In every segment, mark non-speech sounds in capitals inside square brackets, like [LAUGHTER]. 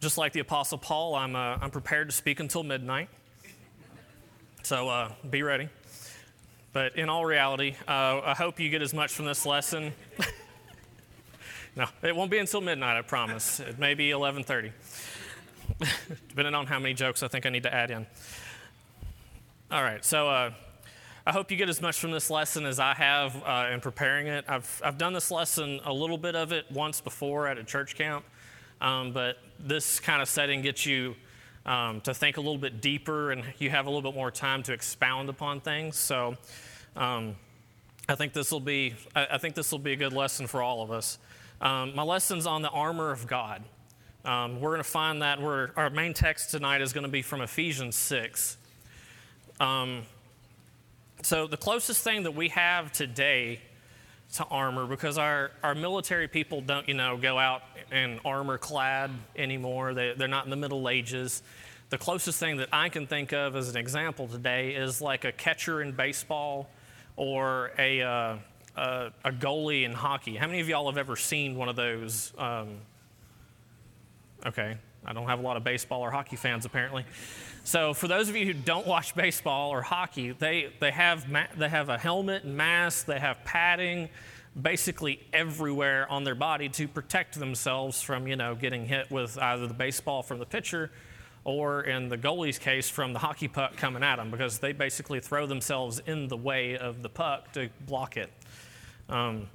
Just like the Apostle Paul, I'm, uh, I'm prepared to speak until midnight. So uh, be ready. But in all reality, uh, I hope you get as much from this lesson. [LAUGHS] no, it won't be until midnight, I promise. It may be 11:30, [LAUGHS] depending on how many jokes I think I need to add in. All right, so uh, I hope you get as much from this lesson as I have uh, in preparing it. I've, I've done this lesson, a little bit of it, once before at a church camp. Um, but this kind of setting gets you um, to think a little bit deeper and you have a little bit more time to expound upon things. So um, I think this will be I, think this will be a good lesson for all of us. Um, my lesson's on the armor of God. Um, we're going to find that our main text tonight is going to be from Ephesians 6. Um, so the closest thing that we have today to armor because our, our military people don't, you know, go out in armor clad anymore. They, they're not in the Middle Ages. The closest thing that I can think of as an example today is like a catcher in baseball or a, uh, a, a, goalie in hockey. How many of y'all have ever seen one of those? Um, okay, I don't have a lot of baseball or hockey fans apparently. So for those of you who don't watch baseball or hockey, they, they, have, ma- they have a helmet and mask, they have padding basically everywhere on their body to protect themselves from, you know, getting hit with either the baseball from the pitcher or in the goalie's case from the hockey puck coming at them because they basically throw themselves in the way of the puck to block it. Um,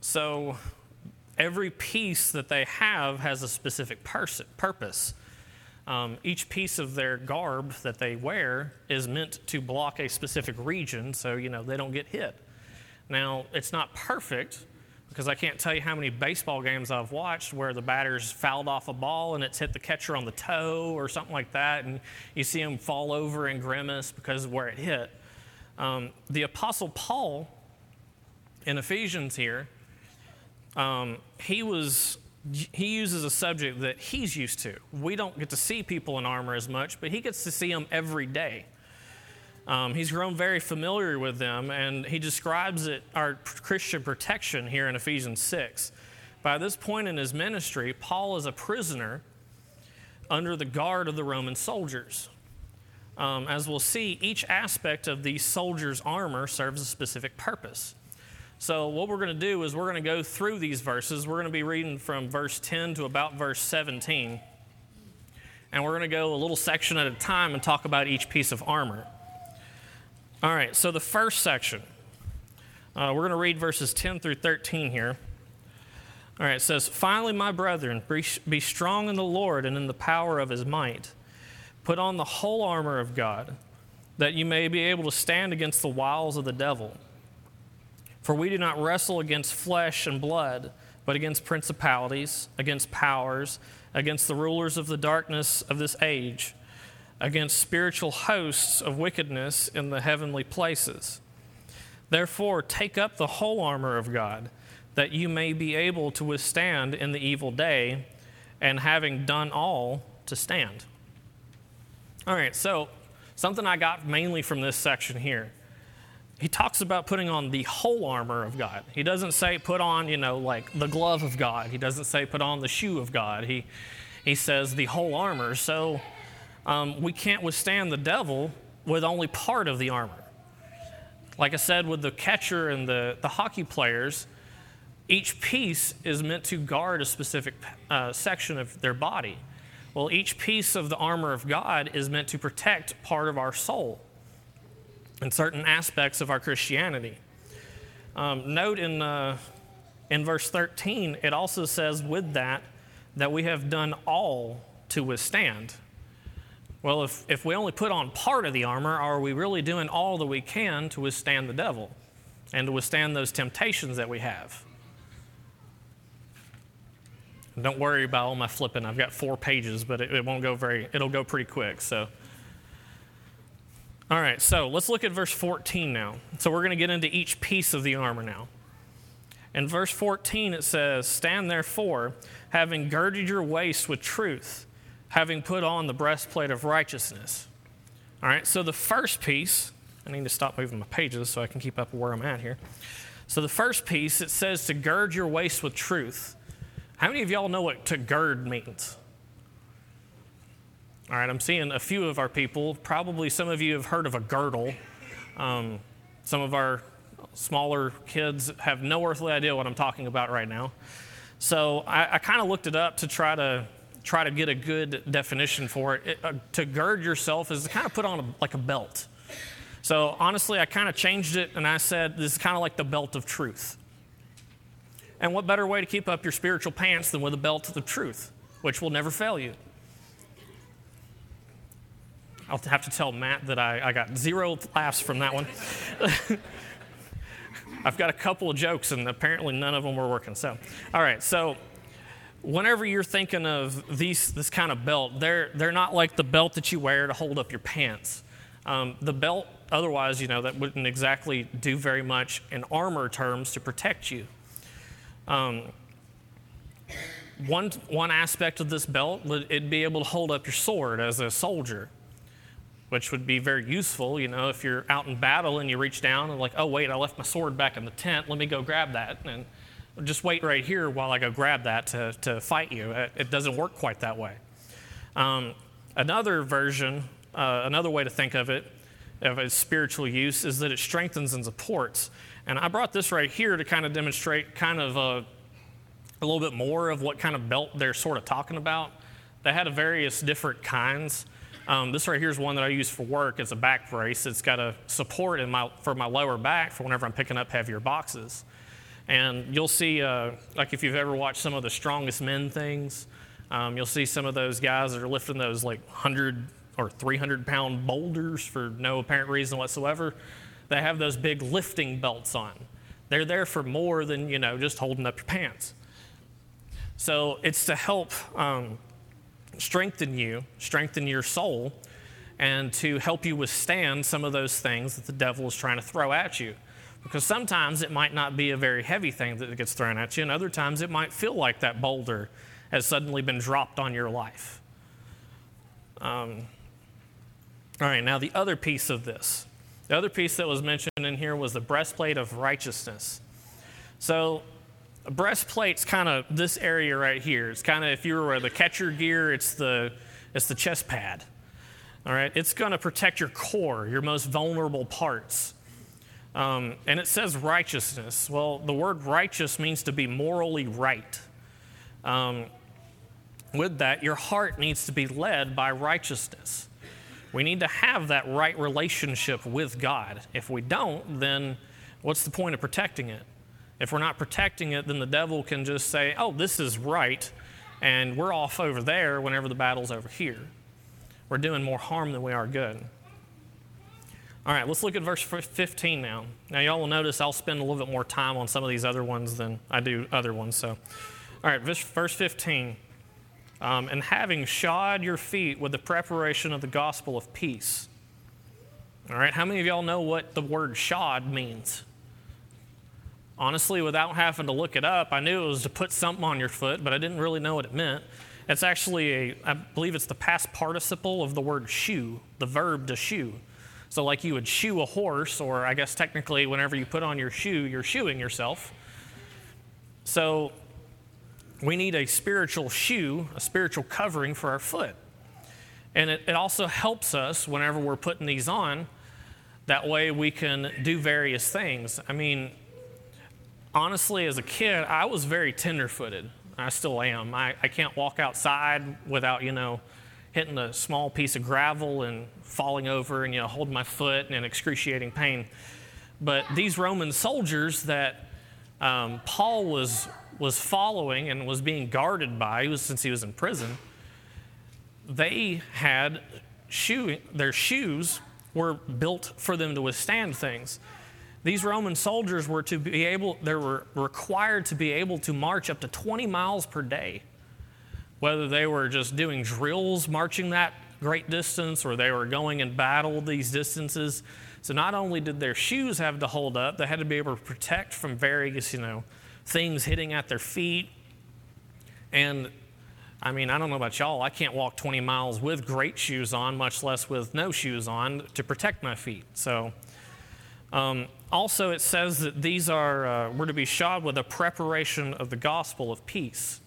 so every piece that they have has a specific pers- purpose. Um, each piece of their garb that they wear is meant to block a specific region so you know they don't get hit. Now, it's not perfect because I can't tell you how many baseball games I've watched where the batter's fouled off a ball and it's hit the catcher on the toe or something like that, and you see him fall over and grimace because of where it hit. Um, the Apostle Paul in Ephesians here, um, he was he uses a subject that he's used to. We don't get to see people in armor as much, but he gets to see them every day. Um, he's grown very familiar with them, and he describes it, our Christian protection here in Ephesians 6. By this point in his ministry, Paul is a prisoner under the guard of the Roman soldiers. Um, as we'll see, each aspect of these soldiers' armor serves a specific purpose. So, what we're going to do is we're going to go through these verses. We're going to be reading from verse 10 to about verse 17. And we're going to go a little section at a time and talk about each piece of armor. All right, so the first section, uh, we're going to read verses 10 through 13 here. All right, it says, Finally, my brethren, be strong in the Lord and in the power of his might. Put on the whole armor of God, that you may be able to stand against the wiles of the devil. For we do not wrestle against flesh and blood, but against principalities, against powers, against the rulers of the darkness of this age, against spiritual hosts of wickedness in the heavenly places. Therefore, take up the whole armor of God, that you may be able to withstand in the evil day, and having done all, to stand. All right, so something I got mainly from this section here he talks about putting on the whole armor of God. He doesn't say put on, you know, like the glove of God. He doesn't say put on the shoe of God. He, he says the whole armor. So um, we can't withstand the devil with only part of the armor. Like I said, with the catcher and the, the hockey players, each piece is meant to guard a specific uh, section of their body. Well, each piece of the armor of God is meant to protect part of our soul and certain aspects of our Christianity. Um, note in, uh, in verse 13, it also says with that, that we have done all to withstand. Well, if, if we only put on part of the armor, are we really doing all that we can to withstand the devil and to withstand those temptations that we have? don't worry about all my flipping. I've got four pages, but it, it won't go very, it'll go pretty quick. So. All right, so let's look at verse 14 now. So we're going to get into each piece of the armor now. In verse 14, it says, Stand therefore, having girded your waist with truth, having put on the breastplate of righteousness. All right, so the first piece, I need to stop moving my pages so I can keep up where I'm at here. So the first piece, it says to gird your waist with truth, How many of y'all know what to gird means? All right, I'm seeing a few of our people. Probably some of you have heard of a girdle. Um, some of our smaller kids have no earthly idea what I'm talking about right now. So I, I kind of looked it up to try to try to get a good definition for it. it uh, to gird yourself is to kind of put on a, like a belt. So honestly, I kind of changed it and I said this is kind of like the belt of truth. And what better way to keep up your spiritual pants than with a belt of truth, which will never fail you? I'll have to tell Matt that I, I got zero laughs from that one. [LAUGHS] I've got a couple of jokes, and apparently none of them were working. So, all right. So, whenever you're thinking of these, this kind of belt, they're, they're not like the belt that you wear to hold up your pants. Um, the belt, otherwise, you know, that wouldn't exactly do very much in armor terms to protect you. Um, one, one aspect of this belt would it be able to hold up your sword as a soldier which would be very useful, you know, if you're out in battle and you reach down and like, oh wait, I left my sword back in the tent. Let me go grab that, and just wait right here while I go grab that to, to fight you. It, doesn't work quite that way. Um, another version, uh, another way to think of it, of its spiritual use, is that it strengthens and supports. And I brought this right here to kind of demonstrate kind of a, a little bit more of what kind of belt they're sort of talking about. They had various different kinds. Um, this right here is one that I use for work. It's a back brace. It's got a support in my, for my lower back for whenever I'm picking up heavier boxes. And you'll see, uh, like if you've ever watched some of the strongest men things, um, you'll see some of those guys that are lifting those like 100 or 300 pound boulders for no apparent reason whatsoever. They have those big lifting belts on. They're there for more than, you know, just holding up your pants. So it's to help um, strengthen you, strengthen your soul, and to help you withstand some of those things that the devil is trying to throw at you. Because sometimes it might not be a very heavy thing that gets thrown at you, and other times it might feel like that boulder has suddenly been dropped on your life. Um, all right, now the other piece of this. The other piece that was mentioned in here was the breastplate of righteousness. So a breastplate's kind of this area right here. It's kind of if you were the catcher gear, it's the it's the chest pad. All right, it's going to protect your core, your most vulnerable parts. Um, and it says righteousness. Well, the word righteous means to be morally right. Um, with that, your heart needs to be led by righteousness. We need to have that right relationship with God. If we don't, then what's the point of protecting it? If we're not protecting it, then the devil can just say, oh, this is right, and we're off over there whenever the battle's over here. We're doing more harm than we are good. All right, let's look at verse 15 now. Now, y'all will notice I'll spend a little bit more time on some of these other ones than I do other ones. So, all right, verse 15. Um, and having shod your feet with the preparation of the gospel of peace. All right, how many of y'all know what the word shod means? Honestly, without having to look it up, I knew it was to put something on your foot, but I didn't really know what it meant. It's actually a, I believe it's the past participle of the word shoe, the verb to shoe. So, like you would shoe a horse, or I guess technically, whenever you put on your shoe, you're shoeing yourself. So, we need a spiritual shoe, a spiritual covering for our foot. And it, it also helps us whenever we're putting these on. That way, we can do various things. I mean, honestly, as a kid, I was very tenderfooted. I still am. I, I can't walk outside without, you know, hitting a small piece of gravel and falling over and, you know, holding my foot in excruciating pain. But these Roman soldiers that um, Paul was, was following and was being guarded by, was, since he was in prison, they had shoe, their shoes were built for them to withstand things. These Roman soldiers were to be able, they were required to be able to march up to 20 miles per day. Whether they were just doing drills, marching that great distance, or they were going in battle these distances. So not only did their shoes have to hold up, they had to be able to protect from various, you know, things hitting at their feet. And I mean, I don't know about y'all, I can't walk 20 miles with great shoes on, much less with no shoes on to protect my feet. So um, also, it says that these are, uh, we're to be shod with a preparation of the gospel of peace.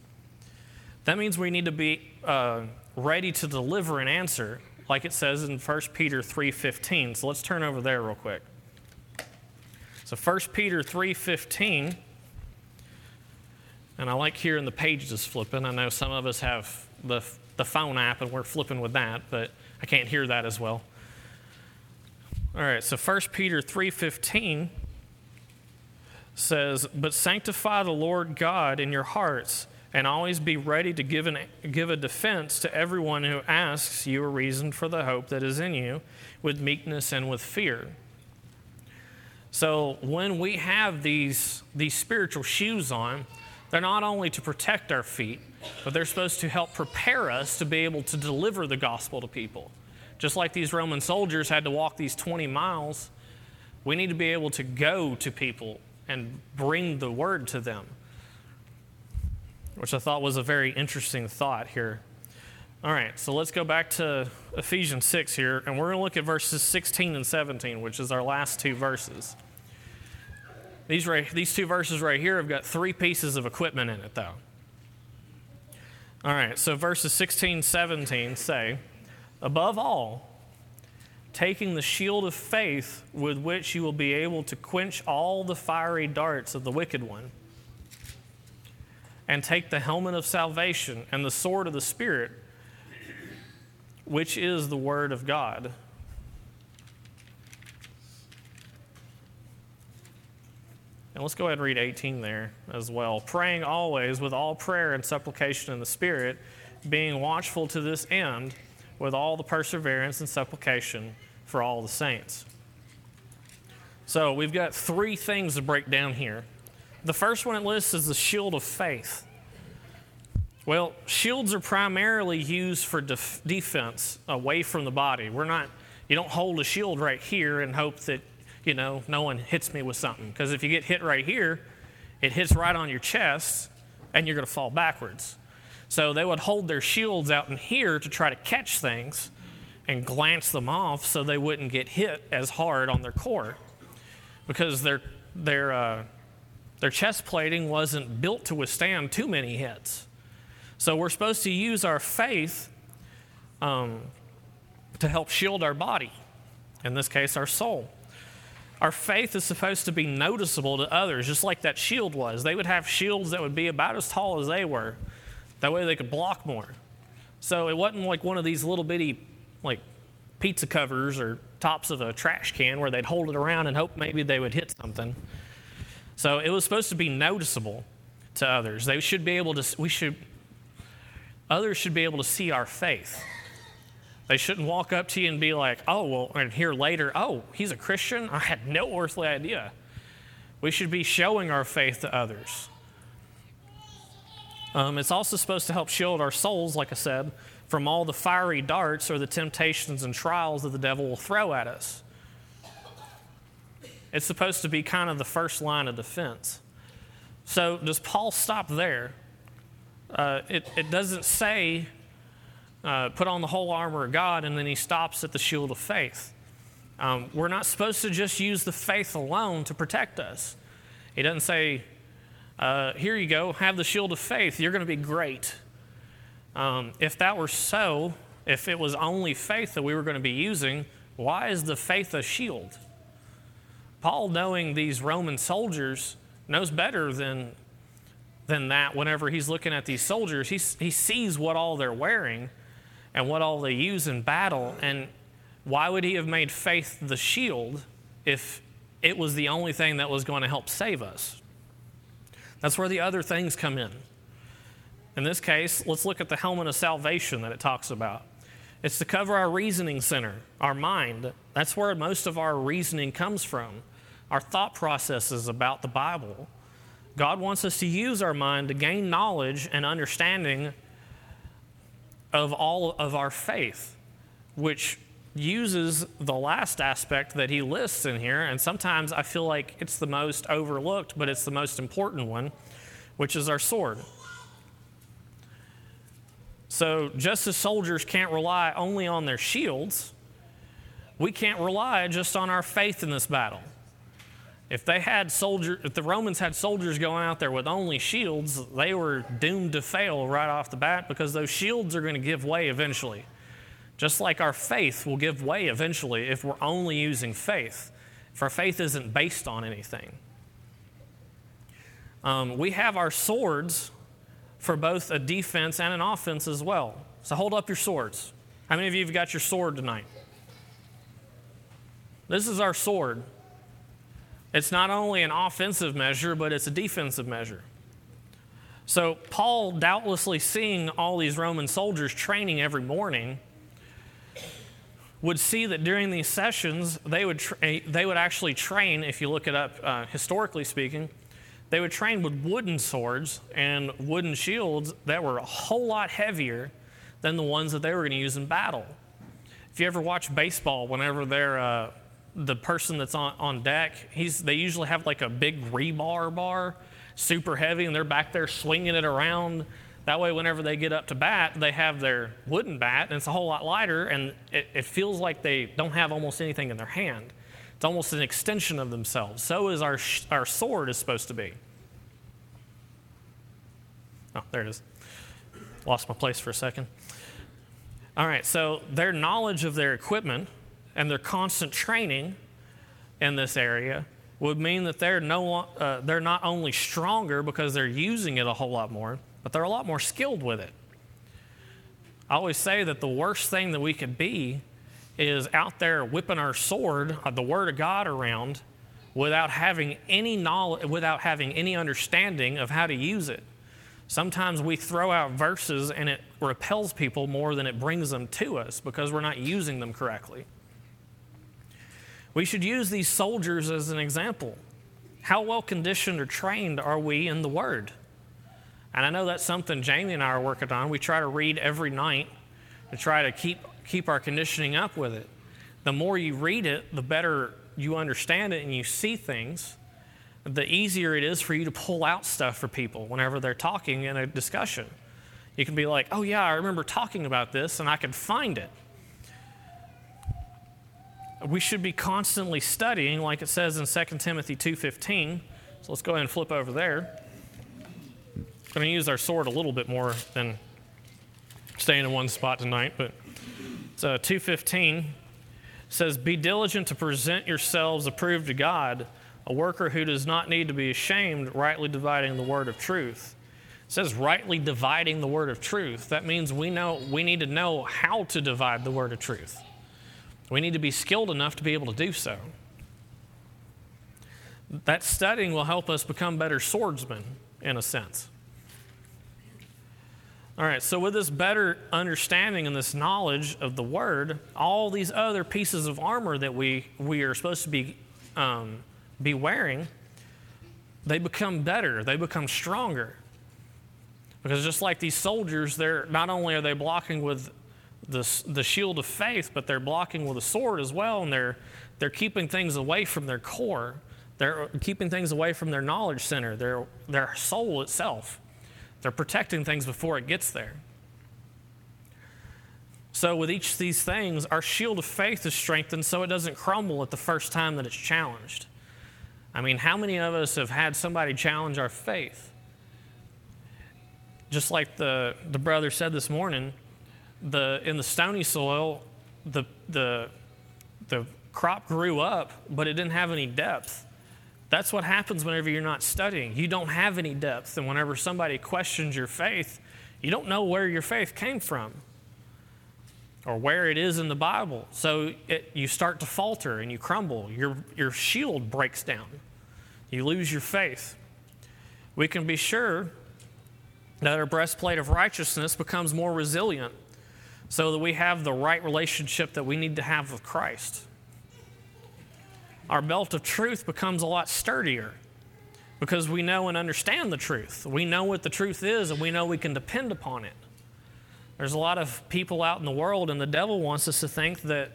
That means we need to be uh, ready to deliver an answer, like it says in 1 Peter 3.15. So let's turn over there real quick. So 1 Peter 3.15, and I like hearing the pages flipping. I know some of us have the, the phone app and we're flipping with that, but I can't hear that as well. All right, so 1 Peter 3.15 says, But sanctify the Lord God in your hearts, and always be ready to give, an, give a defense to everyone who asks you a reason for the hope that is in you, with meekness and with fear. So when we have these, these spiritual shoes on, they're not only to protect our feet, but they're supposed to help prepare us to be able to deliver the gospel to people. Just like these Roman soldiers had to walk these 20 miles, we need to be able to go to people and bring the word to them, which I thought was a very interesting thought here. All right, so let's go back to Ephesians 6 here, and we're going to look at verses 16 and 17, which is our last two verses. These, right, these two verses right here have got three pieces of equipment in it, though. All right, so verses 16, 17 say, Above all, taking the shield of faith with which you will be able to quench all the fiery darts of the wicked one, and take the helmet of salvation and the sword of the Spirit, which is the Word of God. And let's go ahead and read 18 there as well. Praying always with all prayer and supplication in the Spirit, being watchful to this end with all the perseverance and supplication for all the saints. So we've got three things to break down here. The first one it lists is the shield of faith. Well, shields are primarily used for def- defense away from the body. We're not, you don't hold a shield right here and hope that, you know, no one hits me with something. Because if you get hit right here, it hits right on your chest and you're going to fall backwards. So they would hold their shields out in here to try to catch things and glance them off so they wouldn't get hit as hard on their core because their, their, uh, their chest plating wasn't built to withstand too many hits. So we're supposed to use our faith um, to help shield our body, in this case, our soul. Our faith is supposed to be noticeable to others, just like that shield was. They would have shields that would be about as tall as they were. That way they could block more. So it wasn't like one of these little bitty like pizza covers or tops of a trash can where they'd hold it around and hope maybe they would hit something. So it was supposed to be noticeable to others. They should be able to, we should, others should be able to see our faith. They shouldn't walk up to you and be like, oh, well, and hear later, oh, he's a Christian? I had no earthly idea. We should be showing our faith to others. Um, it's also supposed to help shield our souls, like I said, from all the fiery darts or the temptations and trials that the devil will throw at us. It's supposed to be kind of the first line of defense. So, does Paul stop there? Uh, it, it, doesn't say uh, put on the whole armor of God and then he stops at the shield of faith. Um, we're not supposed to just use the faith alone to protect us. He doesn't say, uh, here you go, have the shield of faith, you're going to be great. Um, if that were so, if it was only faith that we were going to be using, why is the faith a shield? Paul, knowing these Roman soldiers, knows better than, than that whenever he's looking at these soldiers. He, he sees what all they're wearing and what all they use in battle. And why would he have made faith the shield if it was the only thing that was going to help save us? That's where the other things come in. In this case, let's look at the helmet of salvation that it talks about. It's to cover our reasoning center, our mind. That's where most of our reasoning comes from, our thought processes about the Bible. God wants us to use our mind to gain knowledge and understanding of all of our faith, which uses the last aspect that he lists in here. And sometimes I feel like it's the most overlooked, but it's the most important one, which is our sword. So, just as soldiers can't rely only on their shields, we can't rely just on our faith in this battle. If they had soldier, if the Romans had soldiers going out there with only shields, they were doomed to fail right off the bat because those shields are going to give way eventually. Just like our faith will give way eventually if we're only using faith, if our faith isn't based on anything. Um, we have our swords for both a defense and an offense as well. So hold up your swords. How many of you have got your sword tonight? This is our sword. It's not only an offensive measure, but it's a defensive measure. So, Paul, doubtlessly seeing all these Roman soldiers training every morning, would see that during these sessions, they would, tra- they would actually train, if you look it up uh, historically speaking, they would train with wooden swords and wooden shields that were a whole lot heavier than the ones that they were going to use in battle. If you ever watch baseball, whenever they're uh, the person that's on, on deck, he's, they usually have like a big rebar bar, super heavy, and they're back there swinging it around. That way, whenever they get up to bat, they have their wooden bat, and it's a whole lot lighter, and it, it feels like they don't have almost anything in their hand. It's almost an extension of themselves. So is our, our sword is supposed to be. Oh, there it is. Lost my place for a second. All right, so their knowledge of their equipment and their constant training in this area would mean that they're, no, uh, they're not only stronger because they're using it a whole lot more, but they're a lot more skilled with it. I always say that the worst thing that we could be is out there whipping our sword, uh, the Word of God, around without having any knowledge, without having any understanding of how to use it. Sometimes we throw out verses and it repels people more than it brings them to us because we're not using them correctly. We should use these soldiers as an example. How well conditioned or trained are we in the Word? And I know that's something Jamie and I are working on. We try to read every night to try to keep, keep our conditioning up with it. The more you read it, the better you understand it and you see things the easier it is for you to pull out stuff for people whenever they're talking in a discussion. You can be like, oh, yeah, I remember talking about this, and I can find it. We should be constantly studying, like it says in 2 Timothy 2.15. So let's go ahead and flip over there. Going to use our sword a little bit more than staying in one spot tonight, but it's uh, 2.15 says, Be diligent to present yourselves approved to God, a worker who does not need to be ashamed, rightly dividing the word of truth. It says rightly dividing the word of truth. That means we know we need to know how to divide the word of truth. We need to be skilled enough to be able to do so. That studying will help us become better swordsmen, in a sense. All right, so with this better understanding and this knowledge of the Word, all these other pieces of armor that we, we are supposed to be um, be wearing, they become better, they become stronger. Because just like these soldiers, they're not only are they blocking with the, the shield of faith, but they're blocking with a sword as well, and they're, they're keeping things away from their core. They're keeping things away from their knowledge center, their, their soul itself. They're protecting things before it gets there. So, with each of these things, our shield of faith is strengthened so it doesn't crumble at the first time that it's challenged. I mean, how many of us have had somebody challenge our faith? Just like the, the brother said this morning, the, in the stony soil, the, the, the crop grew up, but it didn't have any depth. That's what happens whenever you're not studying. You don't have any depth. And whenever somebody questions your faith, you don't know where your faith came from or where it is in the Bible. So it, you start to falter and you crumble. Your, your shield breaks down. You lose your faith. We can be sure that our breastplate of righteousness becomes more resilient so that we have the right relationship that we need to have with Christ. Our belt of truth becomes a lot sturdier because we know and understand the truth. We know what the truth is and we know we can depend upon it. There's a lot of people out in the world, and the devil wants us to think that,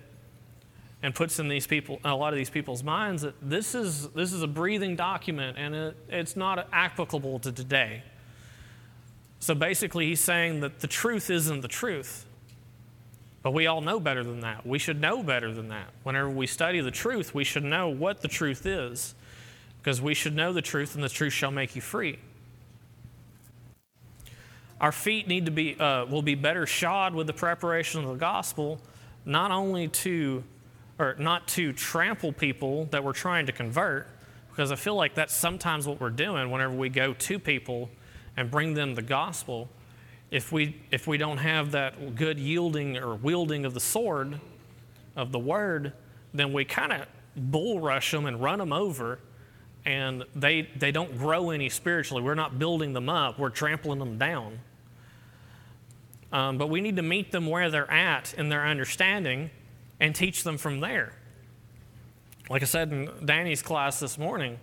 and puts in these people, a lot of these people's minds that this is this is a breathing document, and it, it's not applicable to today. So basically, he's saying that the truth isn't the truth. But we all know better than that. We should know better than that. Whenever we study the truth, we should know what the truth is. because we should know the truth, and the truth shall make you free. Our feet need to be uh, will be better shod with the preparation of the gospel, not only to or not to trample people that we're trying to convert, because I feel like that's sometimes what we're doing whenever we go to people and bring them the gospel. If we if we don't have that good yielding or wielding of the sword of the word, then we kind of bull rush them and run them over and they they don't grow any spiritually. We're not building them up, we're trampling them down. Um, but we need to meet them where they're at in their understanding and teach them from there. Like I said in Danny's class this morning,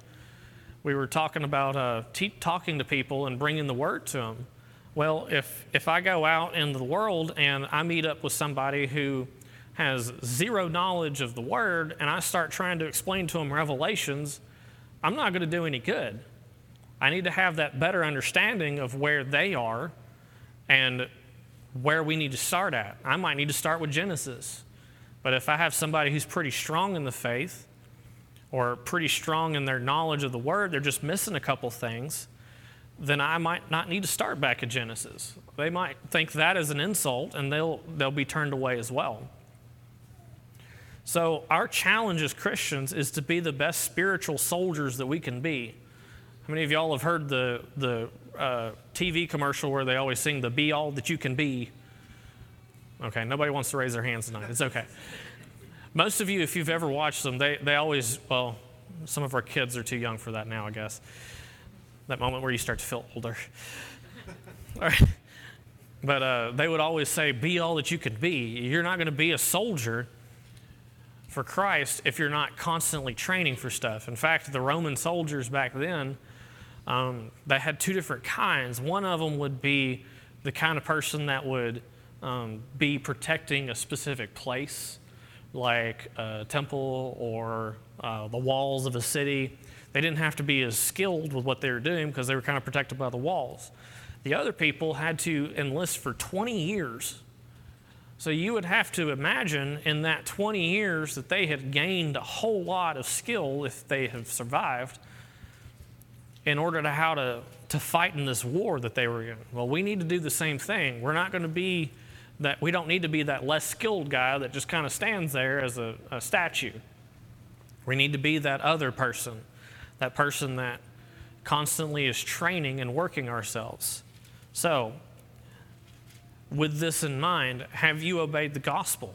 we were talking about uh, te- talking to people and bringing the word to them. Well, if, if I go out in the world and I meet up with somebody who has zero knowledge of the word and I start trying to explain to them revelations, I'm not going to do any good. I need to have that better understanding of where they are and where we need to start at. I might need to start with Genesis. But if I have somebody who's pretty strong in the faith or pretty strong in their knowledge of the word, they're just missing a couple things, then I might not need to start back at Genesis. They might think that is an insult and they'll, they'll be turned away as well. So, our challenge as Christians is to be the best spiritual soldiers that we can be. How many of y'all have heard the, the uh, TV commercial where they always sing the be all that you can be. Okay, nobody wants to raise their hands tonight. It's okay. Most of you, if you've ever watched them, they, they always, well, some of our kids are too young for that now, I guess. That moment where you start to feel older. [LAUGHS] all right. But uh, they would always say, be all that you can be. You're not going to be a soldier for Christ if you're not constantly training for stuff. In fact, the Roman soldiers back then, um, they had two different kinds. One of them would be the kind of person that would um, be protecting a specific place, like a temple or uh, the walls of a city. They didn't have to be as skilled with what they were doing because they were kind of protected by the walls. The other people had to enlist for 20 years. So you would have to imagine in that 20 years that they had gained a whole lot of skill if they have survived in order to how to, to fight in this war that they were in. Well, we need to do the same thing. We're not going to be that, we don't need to be that less skilled guy that just kind of stands there as a, a statue. We need to be that other person, that person that constantly is training and working ourselves. So, with this in mind, have you obeyed the gospel?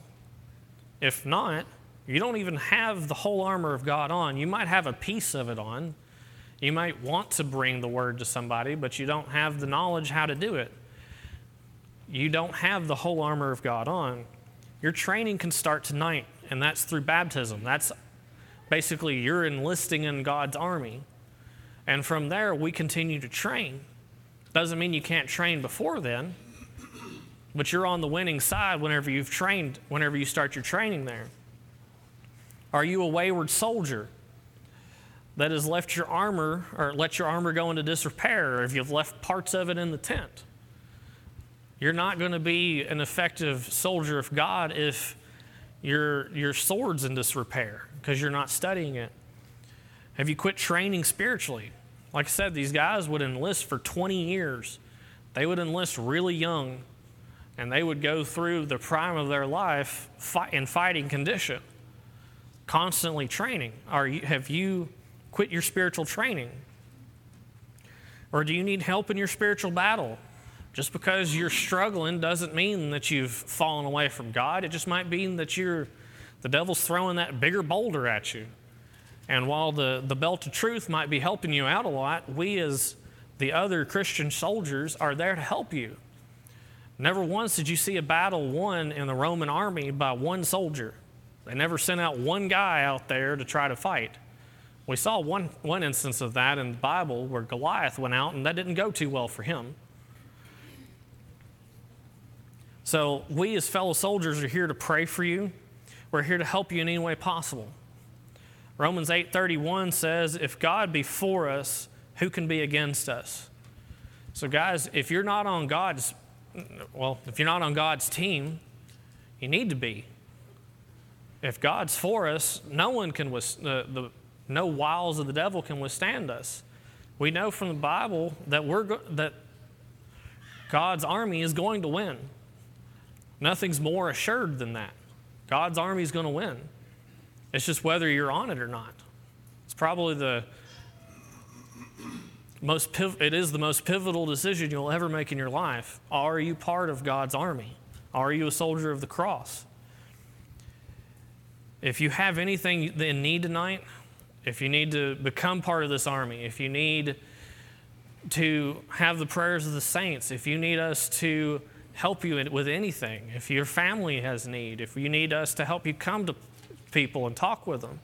If not, you don't even have the whole armor of God on. You might have a piece of it on, you might want to bring the word to somebody, but you don't have the knowledge how to do it. You don't have the whole armor of God on. Your training can start tonight, and that's through baptism. That's basically you're enlisting in God's army. And from there, we continue to train. Doesn't mean you can't train before then, but you're on the winning side whenever you've trained, whenever you start your training there. Are you a wayward soldier? that has left your armor or let your armor go into disrepair, or if you've left parts of it in the tent. You're not going to be an effective soldier of God if your, your sword's in disrepair because you're not studying it. Have you quit training spiritually? Like I said, these guys would enlist for 20 years. They would enlist really young, and they would go through the prime of their life in fighting condition, constantly training. Are you, have you quit your spiritual training? Or do you need help in your spiritual battle? Just because you're struggling doesn't mean that you've fallen away from God. It just might mean that you're the devil's throwing that bigger boulder at you. And while the, the belt of truth might be helping you out a lot, we as the other Christian soldiers are there to help you. Never once did you see a battle won in the Roman army by one soldier. They never sent out one guy out there to try to fight. We saw one, one instance of that in the Bible where Goliath went out, and that didn't go too well for him. So, we as fellow soldiers are here to pray for you. We're here to help you in any way possible. Romans 8:31 says, "If God be for us, who can be against us?" So guys, if you're not on God's well, if you're not on God's team, you need to be. If God's for us, no one can uh, the No wiles of the devil can withstand us. We know from the Bible that we're that God's army is going to win. Nothing's more assured than that. God's army is going to win. It's just whether you're on it or not. It's probably the most piv- it is the most pivotal decision you'll ever make in your life. Are you part of God's army? Are you a soldier of the cross? If you have anything in need tonight, if you need to become part of this army, if you need to have the prayers of the saints, if you need us to help you with anything, if your family has need, if you need us to help you come to people and talk with them,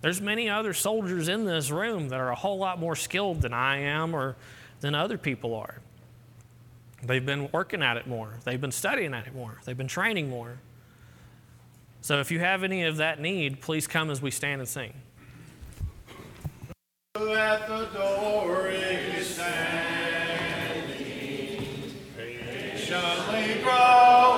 there's many other soldiers in this room that are a whole lot more skilled than I am or than other people are. They've been working at it more. They've been studying at it more. They've been training more. So if you have any of that need, please come as we stand and sing. At the door is patiently growing near,